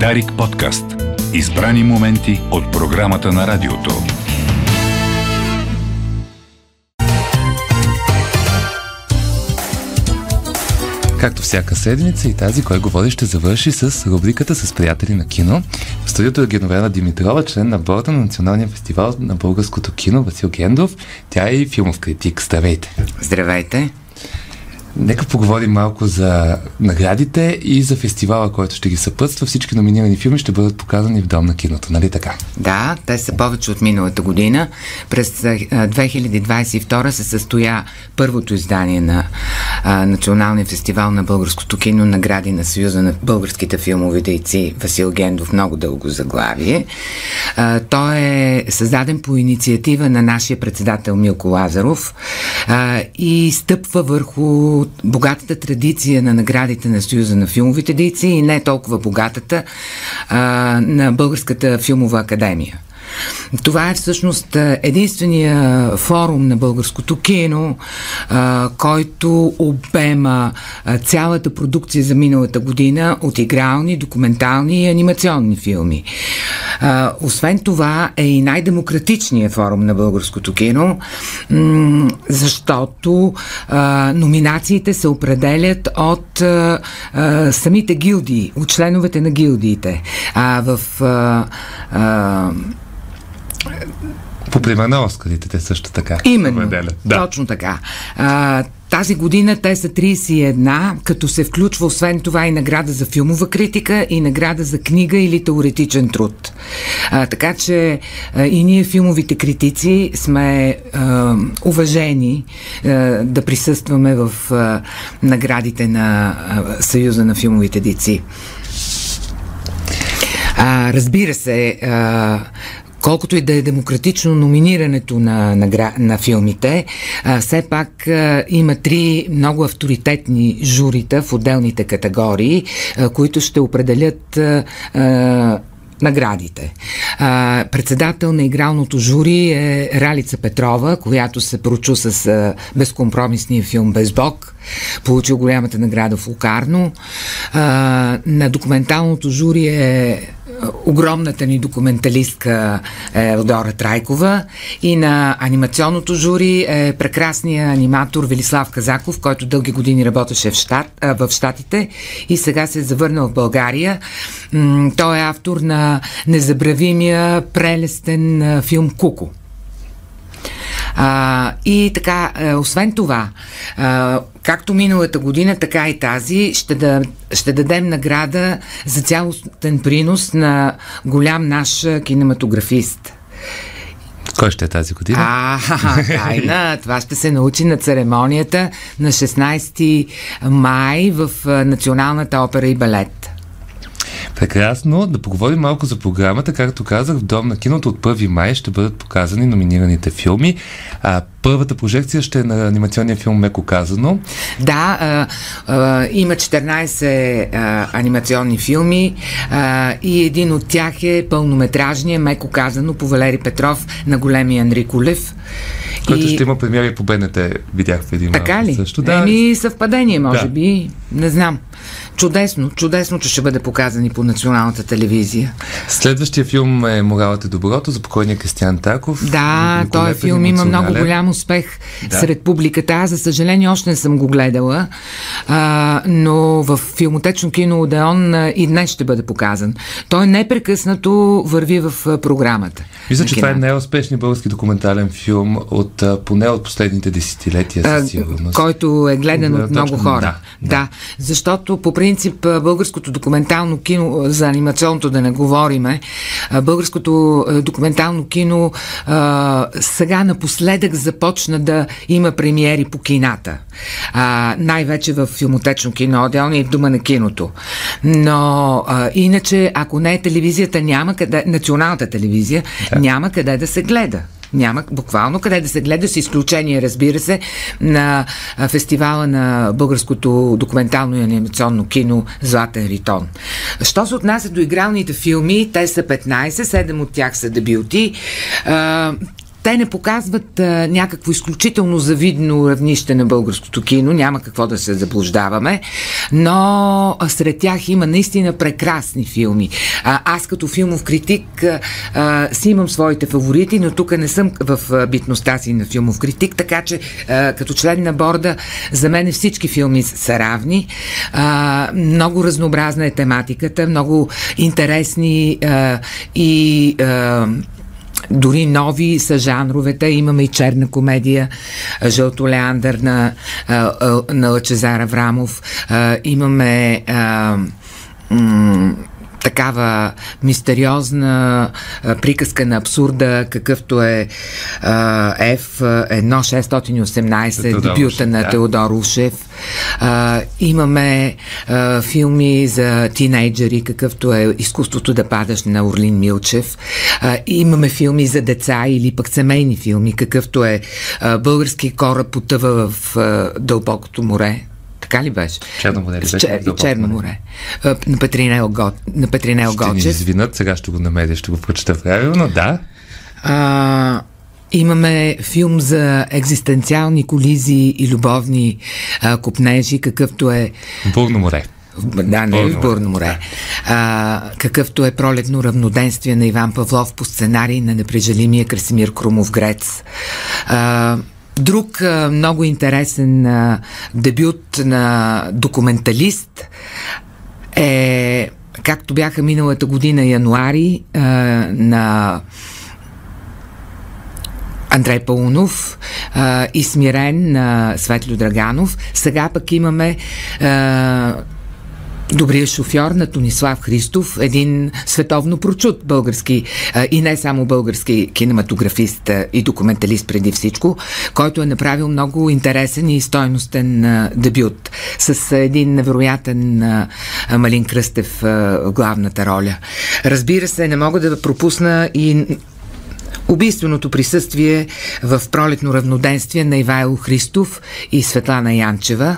Дарик подкаст. Избрани моменти от програмата на радиото. Както всяка седмица и тази, кой говори, ще завърши с рубриката с приятели на кино. В студиото е Геновена Димитрова, член на борда на Националния фестивал на българското кино Васил Гендов. Тя е и филмов критик. Здравейте! Здравейте! Нека поговорим малко за наградите и за фестивала, който ще ги съпътства. Всички номинирани филми ще бъдат показани в Дом на киното, нали така? Да, те са повече от миналата година. През 2022 се състоя първото издание на Националния фестивал на българското кино, награди на Съюза на българските филмови дейци Васил Гендов, много дълго заглавие. Той е създаден по инициатива на нашия председател Милко Лазаров и стъпва върху от богатата традиция на наградите на Съюза на филмовите дейци и не толкова богатата а, на Българската филмова академия. Това е всъщност единствения форум на българското кино, а, който обема цялата продукция за миналата година от игрални, документални и анимационни филми. А, освен това е и най-демократичният форум на българското кино, защото а, номинациите се определят от а, а, самите гилдии, от членовете на гилдиите. А в а, а, по пример на Оскарите те също така. Именно, да. точно така. А, тази година те са 31, като се включва освен това и награда за филмова критика и награда за книга или теоретичен труд. А, така че а, и ние филмовите критици сме а, уважени а, да присъстваме в а, наградите на а, Съюза на филмовите деци. А, разбира се, а, колкото и да е демократично номинирането на, на, на филмите, а, все пак а, има три много авторитетни журита в отделните категории, а, които ще определят а, а, наградите. А, председател на игралното жури е Ралица Петрова, която се прочу с а, безкомпромисния филм Без Бог. Получил голямата награда в Лукарно. А, на документалното жури е огромната ни документалистка Елдора Трайкова и на анимационното жури е прекрасният аниматор Велислав Казаков, който дълги години работеше в, щат, в Штатите и сега се е завърнал в България. Той е автор на незабравимия прелестен филм Куко. А, и така, а, освен това, а, както миналата година, така и тази, ще, да, ще дадем награда за цялостен принос на голям наш кинематографист. Кой ще е тази година? А, тайна. Това ще се научи на церемонията на 16 май в Националната опера и балет. Прекрасно. Да поговорим малко за програмата. Както казах, в Дом на киното от 1 май ще бъдат показани номинираните филми. А, първата прожекция ще е на анимационния филм Меко казано. Да, а, а, има 14 а, анимационни филми а, и един от тях е пълнометражния Меко казано по Валери Петров на големия Андрей Кулев. Който и... ще има премиери по БНТ, видях в един Така ли? Също. Да. Еми съвпадение, може да. би. Не знам. Чудесно, чудесно, че ще бъде показан и по националната телевизия. Следващия филм е Моралът е доброто за покойния Кристиан Таков. Да, този филм има много голям успех да. сред публиката. Аз, за съжаление, още не съм го гледала, а, но в филмотечно кино Одеон и днес ще бъде показан. Той непрекъснато върви в програмата. Мисля, че това е най-успешният български документален филм от поне от последните десетилетия, със сигурност. Който е гледан от много хора. Да, да. да, защото по принцип българското документално кино, за анимационното да не говориме, българското документално кино а, сега напоследък започна да има премиери по кината. А, най-вече в филмотечно кино, отделно и в Дума на киното. Но а, иначе, ако не е телевизията, няма къде, националната телевизия, да. няма къде да се гледа. Няма буквално къде да се гледа, с изключение, разбира се, на фестивала на българското документално и анимационно кино Златен Ритон. Що се отнася до игралните филми, те са 15, 7 от тях са дебюти. Те не показват а, някакво изключително завидно равнище на българското кино, няма какво да се заблуждаваме, но сред тях има наистина прекрасни филми. А, аз като филмов критик а, а, си имам своите фаворити, но тук не съм в а, битността си на филмов критик, така че а, като член на борда за мен всички филми са равни. А, много разнообразна е тематиката, много интересни а, и а, дори нови са жанровете. Имаме и черна комедия, Жълто Леандър на, на Лъчезар Аврамов. Имаме такава мистериозна а, приказка на абсурда, какъвто е а, F1618, дебюта на да. Теодор Ушев. А, имаме а, филми за тинейджери, какъвто е Изкуството да падаш на Орлин Милчев. А, имаме филми за деца или пък семейни филми, какъвто е а, Български кораб потъва в а, дълбокото море така ли беше? Черно море. Ли беше? Черно море. На Петринел, Го... на Петринел ще Гочев. Ще ни извинат, сега ще го намеря, ще го прочета правилно, да. А, Имаме филм за екзистенциални колизии и любовни а, купнежи, какъвто е... Бурно море. Да, не в Бурно море. А, какъвто е пролетно равноденствие на Иван Павлов по сценарий на непрежалимия Красимир Крумов Грец. А, Друг много интересен дебют на документалист е, както бяха миналата година януари, на Андрей Паунов и Смирен на Светло Драганов. Сега пък имаме а, добрият шофьор на Тонислав Христов, един световно прочут български и не само български кинематографист и документалист преди всичко, който е направил много интересен и стойностен дебют с един невероятен Малин Кръстев в главната роля. Разбира се, не мога да пропусна и убийственото присъствие в пролетно равноденствие на Ивайло Христов и Светлана Янчева.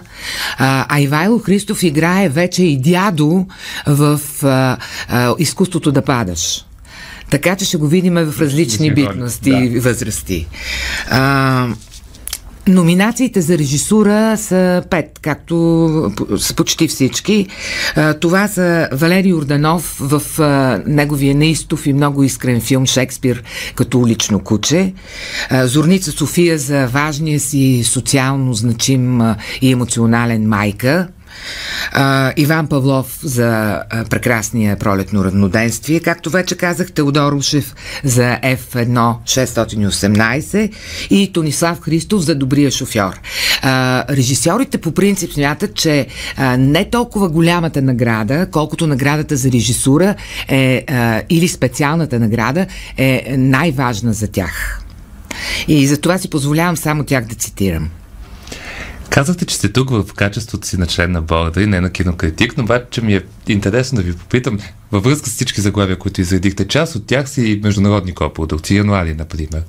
А, а Ивайло Христов играе вече и дядо в а, а, изкуството да падаш. Така че ще го видим в различни битности и да. възрасти. А, Номинациите за режисура са пет, както с почти всички. Това са Валерий Орданов в неговия неистов и много искрен филм Шекспир като улично куче. Зорница София за важния си социално значим и емоционален майка. А, Иван Павлов за а, прекрасния пролетно равноденствие, както вече казах, Теодор Ушев за F1 618 и Тонислав Христов за добрия шофьор. А, режисьорите по принцип смятат, че а, не толкова голямата награда, колкото наградата за режисура е, а, или специалната награда е най-важна за тях. И за това си позволявам само тях да цитирам. Казахте, че сте тук в качеството си на член на борда и не на кинокритик, но обаче ми е интересно да ви попитам, във връзка с всички заглавия, които изредихте, част от тях си международни копродукции, януари, например.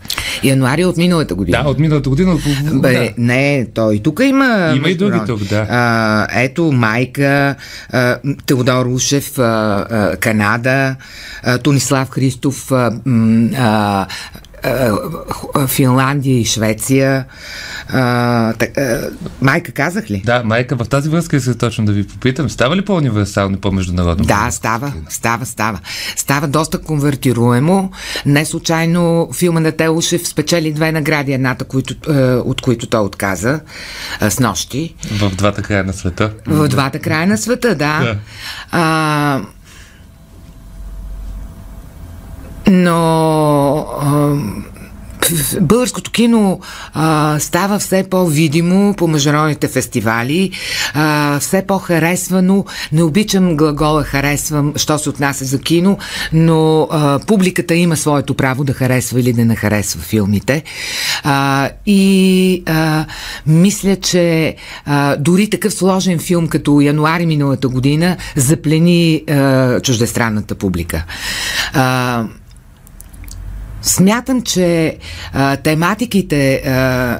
Януари от миналата година. Да, от миналата година. Бе, да. Не, той и тук има. Има и други тук, да. А, ето, Майка, а, Теодор Ушев, а, а, Канада, а, Тонислав Христов, а, а, Финландия и Швеция. А, так, а, майка казах ли? Да, майка. В тази връзка се точно да ви попитам. Става ли по-универсално, по-международно? Да, става. Става, става. Става доста конвертируемо. Не случайно филма на Телушев спечели две награди, едната, които, от които той отказа с нощи. В двата края на света. В двата края на света, да. да. А, но а, българското кино а, става все по-видимо по международните фестивали, а, все по-харесвано. Не обичам глагола харесвам, що се отнася за кино, но а, публиката има своето право да харесва или да не харесва филмите. А, и а, мисля, че а, дори такъв сложен филм като Януари миналата година заплени а, чуждестранната публика. А, Смятам, че а, тематиките а,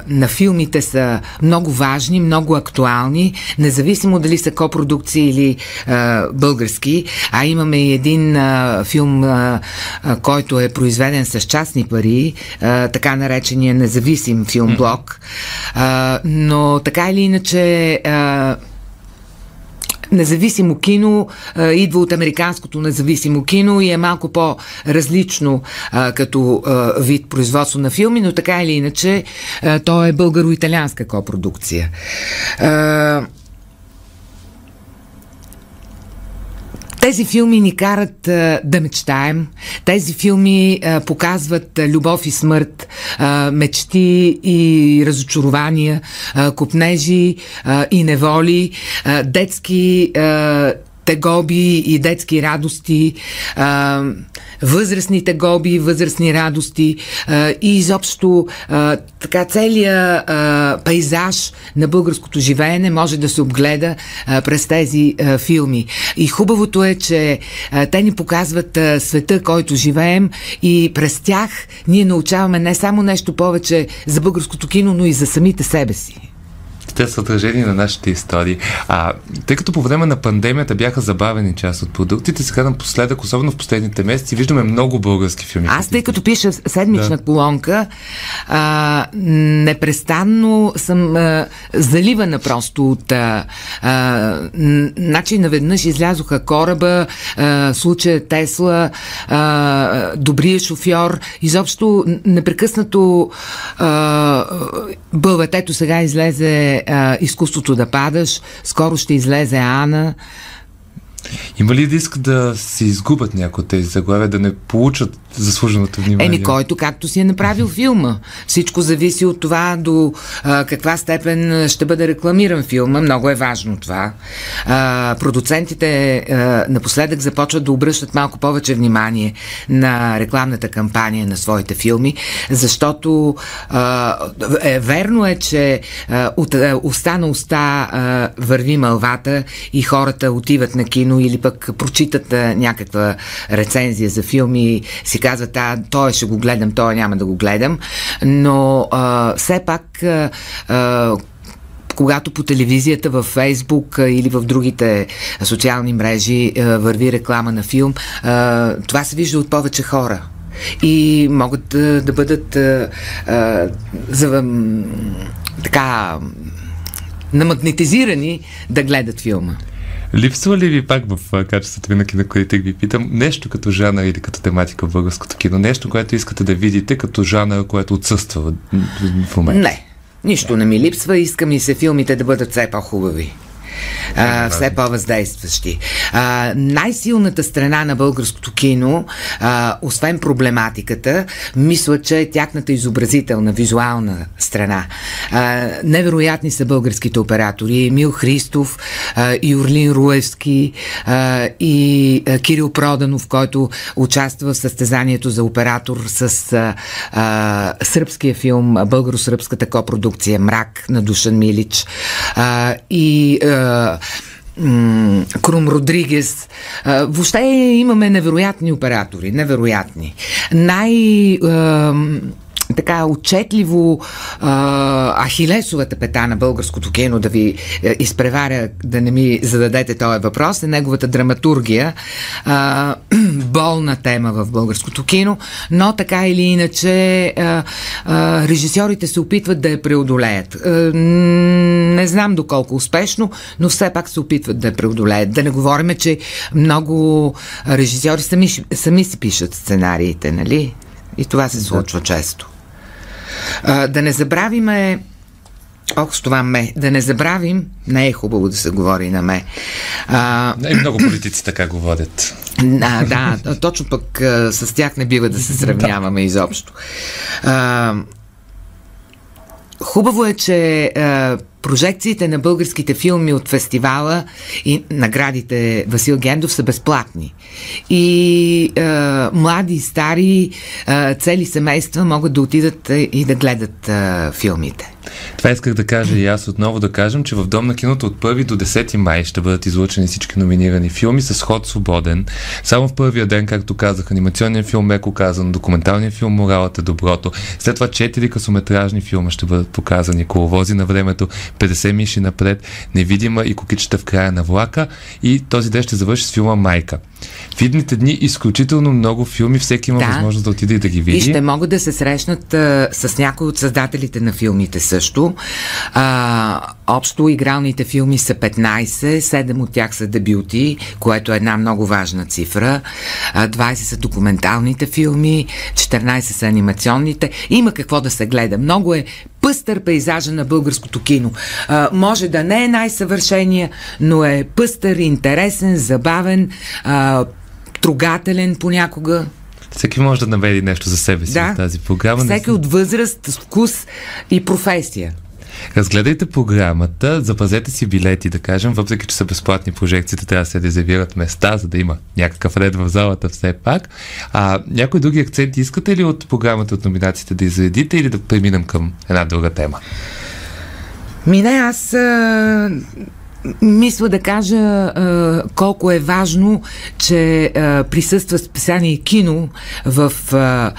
на филмите са много важни, много актуални, независимо дали са копродукции или а, български. А имаме и един а, филм, а, който е произведен с частни пари, а, така наречения независим филмблок. А, но така или иначе. А, независимо кино а, идва от американското независимо кино и е малко по-различно а, като а, вид производство на филми, но така или иначе а, то е българо-италианска копродукция. А, Тези филми ни карат а, да мечтаем. Тези филми а, показват а, любов и смърт, а, мечти и разочарования, а, купнежи а, и неволи, а, детски а, тегоби и детски радости, а, възрастни тегоби, възрастни радости и изобщо така целият пейзаж на българското живеене може да се обгледа през тези филми. И хубавото е, че те ни показват света, който живеем и през тях ние научаваме не само нещо повече за българското кино, но и за самите себе си те са отражени на нашите истории. А, тъй като по време на пандемията бяха забавени част от продуктите, сега напоследък, особено в последните месеци, виждаме много български филми. Аз, тъй като пиша седмична да. колонка, а, непрестанно съм а, заливана просто от а, а, начин наведнъж излязоха кораба, а, случая Тесла, а, добрия шофьор, изобщо непрекъснато а, бълветето сега излезе а, изкуството да падаш. Скоро ще излезе Ана. Има ли риск да се изгубят някои от тези заглавия, да не получат заслуженото внимание? Еми, който както си е направил филма. Всичко зависи от това до а, каква степен ще бъде рекламиран филма. Много е важно това. А, продуцентите а, напоследък започват да обръщат малко повече внимание на рекламната кампания на своите филми, защото а, е, верно е, че а, от а, уста на уста а, върви мълвата и хората отиват на кино или пък прочитат някаква рецензия за филми, си казват, а, той ще го гледам, той няма да го гледам, но а, все пак а, когато по телевизията, във Фейсбук или в другите социални мрежи върви реклама на филм, това се вижда от повече хора и могат да, да бъдат за, така намагнетизирани да гледат филма. Липсва ли ви пак в качеството ви на кинокритик, ви питам, нещо като жанър или като тематика в българското кино? Нещо, което искате да видите като жанър, което отсъства в момента? Не, нищо не ми липсва. Искам и се филмите да бъдат все по-хубави а, все по-въздействащи. А, най-силната страна на българското кино, а, освен проблематиката, мисля, че е тяхната изобразителна, визуална страна. А, невероятни са българските оператори. Емил Христов, а, Юрлин Руевски а, и а, Кирил Проданов, който участва в състезанието за оператор с а, а, сръбския филм, българо-сръбската копродукция Мрак на Душан Милич. А, и а, Крум Родригес. Въобще имаме невероятни оператори. Невероятни. Най- така отчетливо а, ахилесовата пета на българското кино да ви е, изпреваря, да не ми зададете този въпрос, е неговата драматургия. А, болна тема в българското кино, но така или иначе а, а, режисьорите се опитват да я преодолеят. А, не знам доколко успешно, но все пак се опитват да я преодолеят. Да не говорим, че много режисьори сами, сами си пишат сценариите, нали? И това се случва да. често. А, да не забравиме Ох, с това ме. Да не забравим, не е хубаво да се говори на ме. А, и много политици така го водят. А, да, точно пък а, с тях не бива да се сравняваме изобщо. А, Хубаво е, че е, прожекциите на българските филми от фестивала и наградите Васил Гендов са безплатни. И е, млади, стари, е, цели семейства могат да отидат и да гледат е, филмите. Това исках да кажа и аз отново да кажем, че в Дом на киното от 1 до 10 май ще бъдат излучени всички номинирани филми с ход свободен. Само в първия ден, както казах, анимационният филм, меко казан, документалният филм Моралът е доброто. След това 4 късометражни филма ще бъдат показани. Коловози на времето, 50 миши напред, Невидима и кукичета в края на влака. И този ден ще завърши с филма Майка. В идните дни изключително много филми, всеки има да. възможност да отиде и да ги види. И ще могат да се срещнат а, с някои от създателите на филмите също. А, общо игралните филми са 15, 7 от тях са дебюти, което е една много важна цифра. А, 20 са документалните филми, 14 са анимационните. Има какво да се гледа. Много е пъстър пейзажа на българското кино. А, може да не е най-съвършения, но е пъстър, интересен, забавен, а, трогателен понякога. Всеки може да намери нещо за себе си да. в тази програма. Всеки от възраст, вкус и професия. Разгледайте програмата, запазете си билети, да кажем, въпреки че са безплатни прожекциите, трябва да се резервират места, за да има някакъв ред в залата все пак. А някои други акценти искате ли от програмата, от номинациите да изредите или да преминем към една друга тема? Мине, аз а, мисля да кажа а, колко е важно, че а, присъства специални кино в а,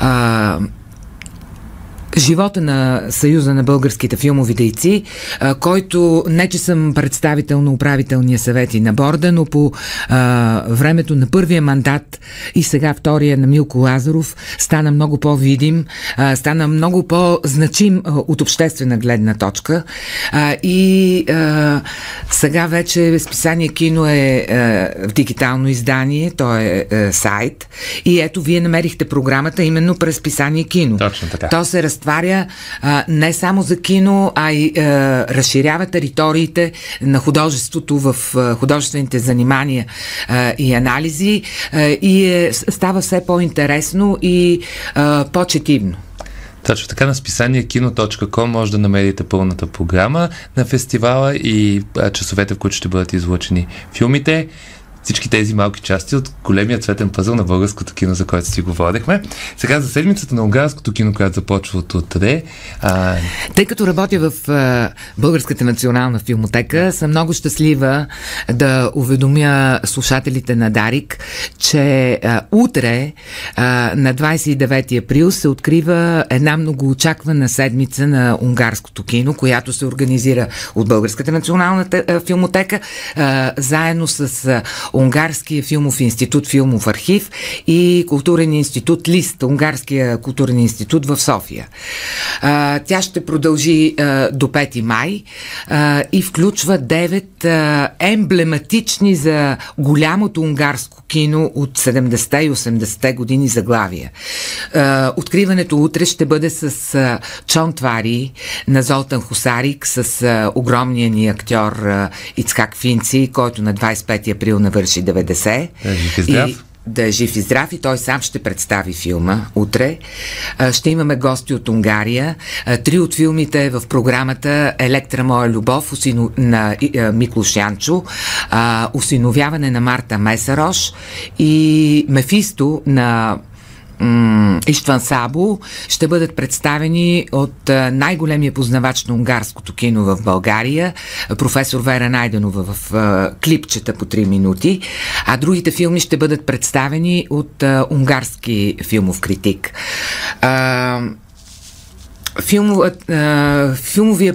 а, живота на Съюза на българските филмови дейци, който не че съм представител на управителния съвет и на борда, но по а, времето на първия мандат и сега втория на Милко Лазаров стана много по-видим, а, стана много по-значим а, от обществена гледна точка а, и а, сега вече списание кино е а, в дигитално издание, то е а, сайт и ето вие намерихте програмата именно през списание кино. Точно така. То се разтваря отваря а, не само за кино, а и а, разширява териториите на художеството в а, художествените занимания а, и анализи а, и е, става все по-интересно и а, по-четивно. Точно така на списание kino.com може да намерите пълната програма на фестивала и часовете, в които ще бъдат излучени филмите всички тези малки части от големия цветен пъзъл на българското кино, за който си говорихме. Сега за седмицата на унгарското кино, която започва от утре. А... Тъй като работя в а, Българската национална филмотека, съм много щастлива да уведомя слушателите на Дарик, че а, утре, а, на 29 април, се открива една многоочаквана седмица на унгарското кино, която се организира от Българската национална филмотека, а, заедно с а, Унгарския филмов институт, филмов архив и културен институт Лист, Унгарския културен институт в София. А, тя ще продължи а, до 5 май а, и включва 9 а, емблематични за голямото унгарско кино от 70-те и 80-те години заглавия. А, откриването утре ще бъде с а, Чон Твари на Золтан Хусарик, с а, огромния ни актьор а, Ицкак Финци, който на 25 април навърши навърши 90. Да, жив и здрав. И, да е жив и здрав и той сам ще представи филма утре. Ще имаме гости от Унгария. Три от филмите в програмата Електра моя любов на Миклош Янчо, Осиновяване на Марта Месарош и Мефисто на Иштван Сабо ще бъдат представени от най-големия познавач на унгарското кино в България, професор Вера Найденова в клипчета по 3 минути, а другите филми ще бъдат представени от унгарски филмов критик. Филмов, филмовия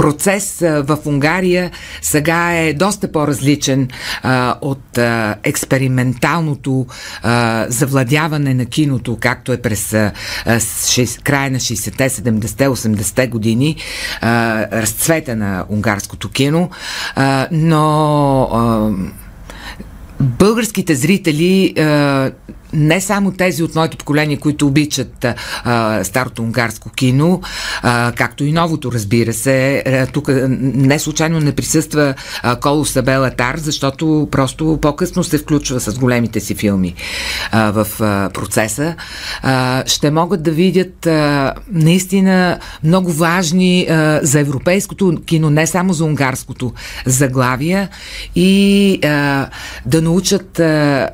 процес в Унгария сега е доста по-различен а, от а, експерименталното а, завладяване на киното, както е през а, шест, края на 60-те, 70-те, 80-те години, а, разцвета на унгарското кино, а, но а, българските зрители а, не само тези от моето поколение, които обичат а, старото унгарско кино, а, както и новото, разбира се. Тук не случайно не присъства а, Коло Сабела Тар, защото просто по-късно се включва с големите си филми а, в а, процеса. А, ще могат да видят а, наистина много важни а, за европейското кино, не само за унгарското заглавия и а, да научат а,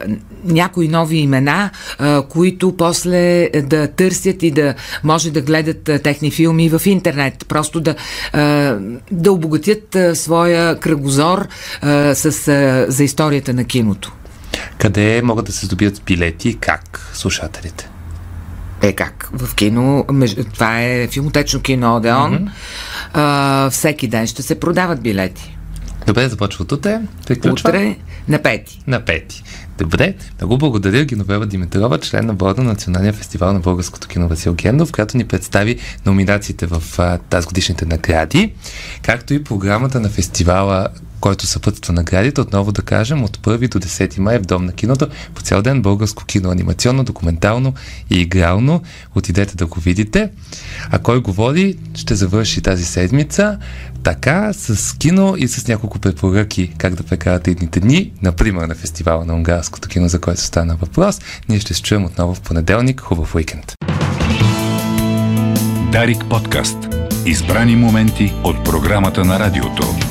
някои нови имена времена, а, които после да търсят и да може да гледат техни филми в интернет. Просто да, да обогатят своя кръгозор с, за историята на киното. Къде могат да се здобият билети и как слушателите? Е как? В кино, това е филмотечно кино Одеон. Mm-hmm. А, всеки ден ще се продават билети. Добре, започва от утре. Приключва? Утре на пети. На пети. Добре, много благодаря Геновева Димитрова, член на борда на Националния фестивал на българското кино Васил Гендов, която ни представи номинациите в тази годишните награди, както и програмата на фестивала който съпътства наградите. Отново да кажем, от 1 до 10 май в Дом на киното по цял ден българско кино, анимационно, документално и игрално. Отидете да го видите. А кой говори, ще завърши тази седмица така с кино и с няколко препоръки как да прекарате едните дни, например на фестивала на унгарското кино, за който стана въпрос. Ние ще се чуем отново в понеделник. Хубав уикенд! Дарик подкаст. Избрани моменти от програмата на радиото.